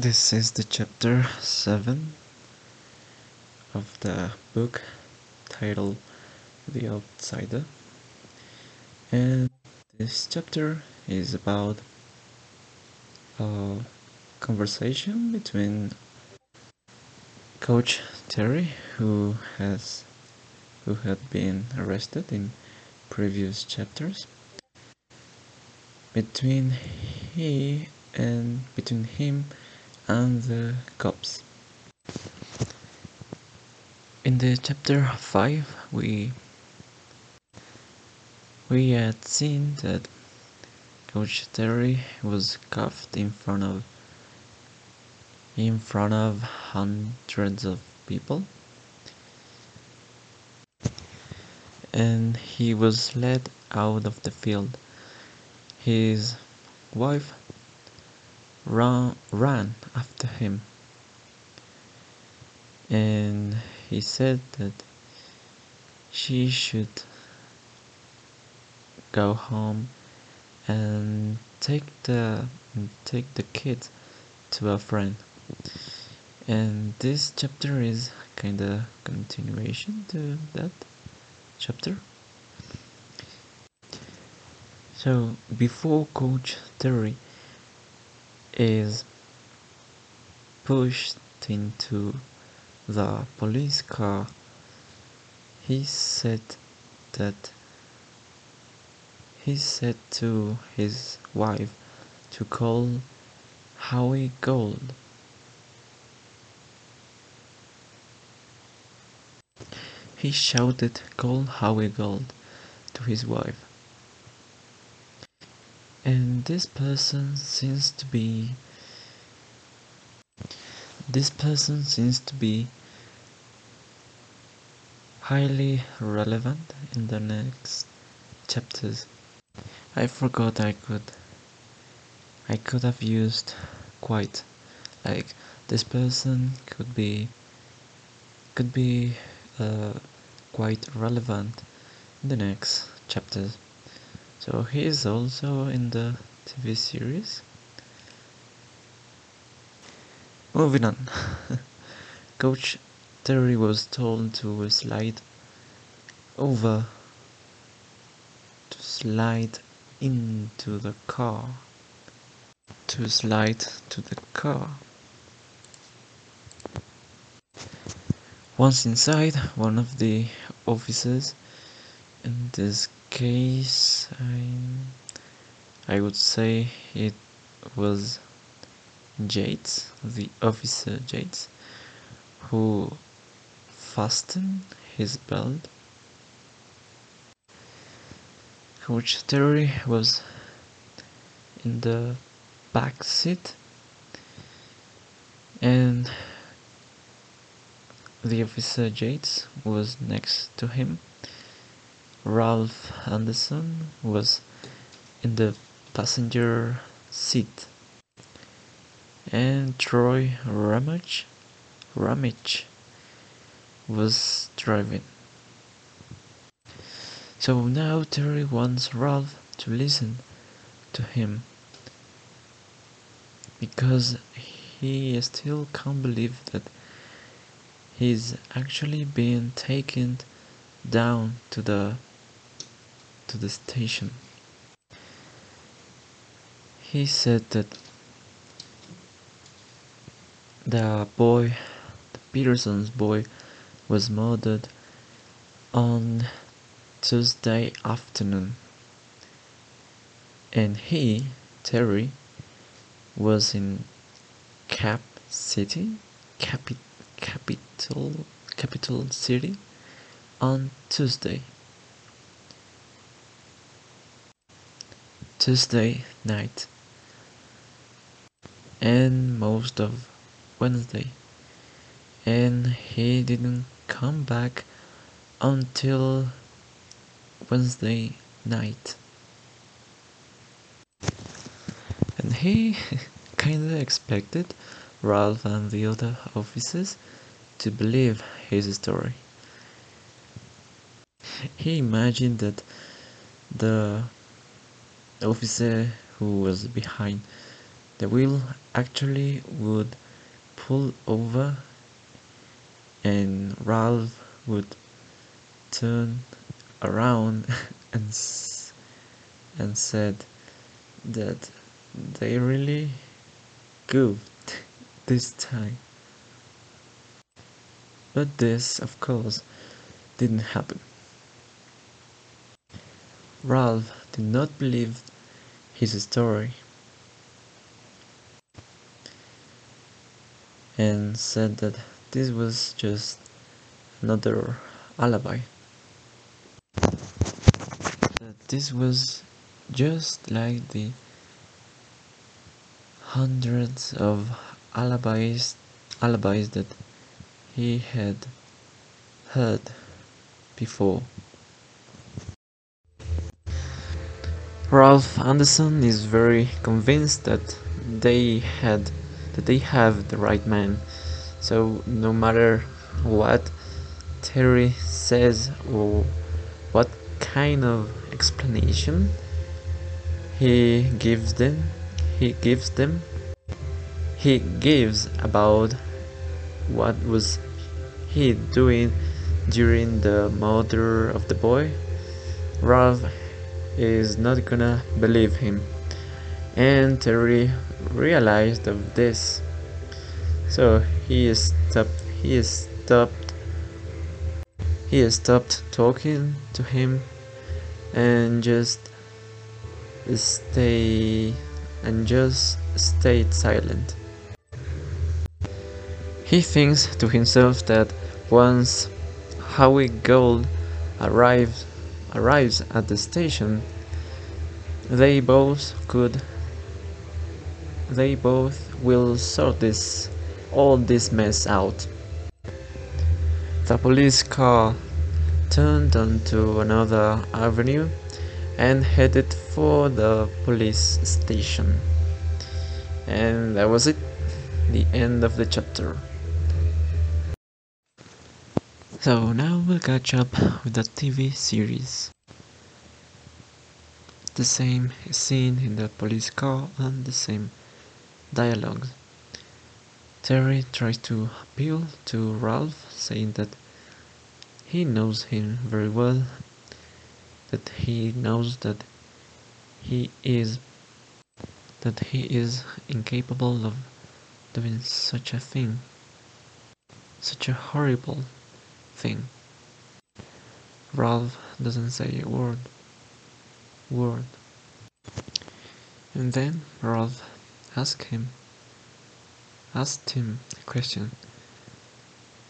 This is the chapter 7 of the book titled The Outsider. And this chapter is about a conversation between Coach Terry, who has who had been arrested in previous chapters, between he and between him and the cops. In the chapter 5 we we had seen that Coach Terry was cuffed in front of in front of hundreds of people and he was led out of the field. His wife ran, after him. And he said that she should go home and take the take the kid to a friend. And this chapter is kind of continuation to that chapter. So before coach Terry is pushed into the police car, he said that he said to his wife to call Howie Gold. He shouted, Call Howie Gold to his wife this person seems to be this person seems to be highly relevant in the next chapters. I forgot I could I could have used quite like this person could be could be uh, quite relevant in the next chapters. So he is also in the TV series. Moving on. Coach Terry was told to slide over to slide into the car to slide to the car once inside one of the officers in this case I I would say it was Yates, the officer Yates, who fastened his belt. Coach Terry was in the back seat and the officer Yates was next to him Ralph Anderson was in the passenger seat and Troy Ramage Ramage was driving. So now Terry wants Ralph to listen to him because he still can't believe that he's actually being taken down to the to the station. He said that the boy, the Peterson's boy, was murdered on Tuesday afternoon. And he, Terry, was in Cap City, capi capital, capital city, on Tuesday. Tuesday night and most of Wednesday and he didn't come back until Wednesday night and he kinda expected Ralph and the other officers to believe his story. He imagined that the officer who was behind the wheel actually would pull over and Ralph would turn around and and said that they really goofed this time. But this, of course, didn't happen. Ralph did not believe his story and said that this was just another alibi. That this was just like the hundreds of alibis alibis that he had heard before. Ralph Anderson is very convinced that they had that they have the right man. So no matter what Terry says or what kind of explanation he gives them, he gives them, he gives about what was he doing during the murder of the boy, Ralph is not gonna believe him. And Terry realized of this. So he stopped he is stopped he stopped talking to him and just stay and just stayed silent. He thinks to himself that once Howie Gold arrives arrives at the station, they both could they both will sort this all this mess out. The police car turned onto another avenue and headed for the police station. And that was it, the end of the chapter. So now we'll catch up with the TV series. The same scene in the police car and the same dialogues. Terry tries to appeal to Ralph, saying that he knows him very well, that he knows that he is that he is incapable of doing such a thing, such a horrible thing. Ralph doesn't say a word. Word. And then Ralph asked him asked him a question.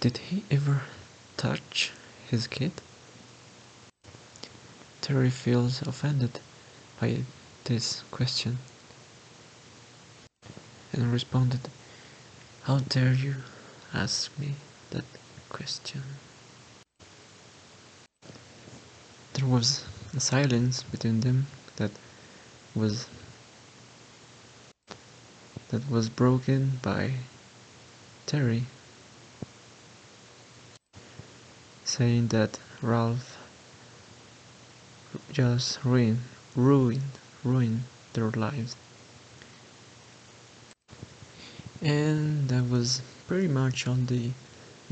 Did he ever touch his kid? Terry feels offended by this question and responded, How dare you ask me that question? There was a silence between them that was that was broken by Terry saying that Ralph just ruined ruined ruined their lives. And that was pretty much on the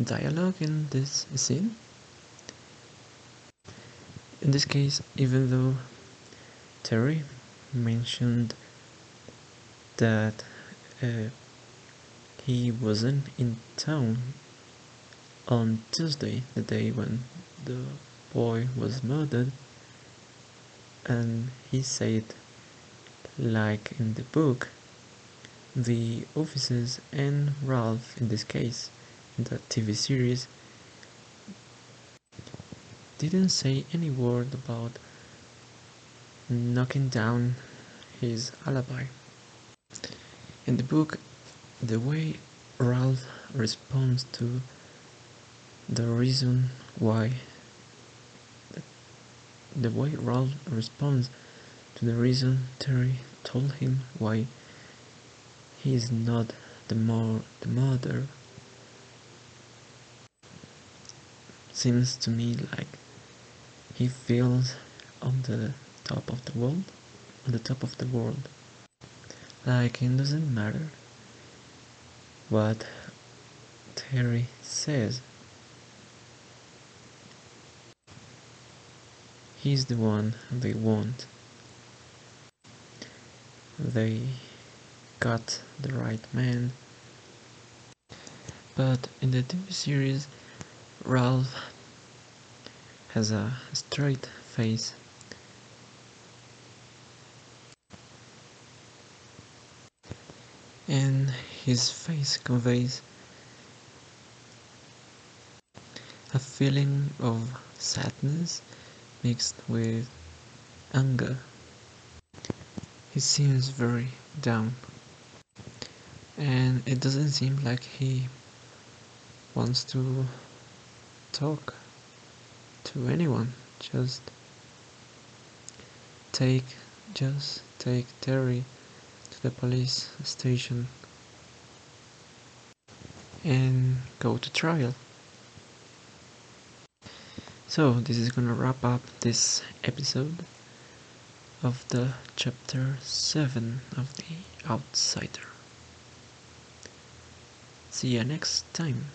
dialogue in this scene. In this case, even though Terry mentioned that uh, he wasn't in town on Tuesday, the day when the boy was murdered, and he said, like in the book, the officers and Ralph in this case, in the TV series, didn't say any word about knocking down his alibi. In the book, the way Ralph responds to the reason why the way Ralph responds to the reason Terry told him why he is not the more the mother seems to me like he feels on the top of the world on the top of the world Like it doesn't matter what Terry says. He's the one they want. They got the right man. But in the TV series, Ralph has a straight face. And his face conveys a feeling of sadness mixed with anger. He seems very down, and it doesn't seem like he wants to talk to anyone. Just take, just take Terry to the police station and go to trial. So this is gonna wrap up this episode of the chapter 7 of The Outsider. See you next time.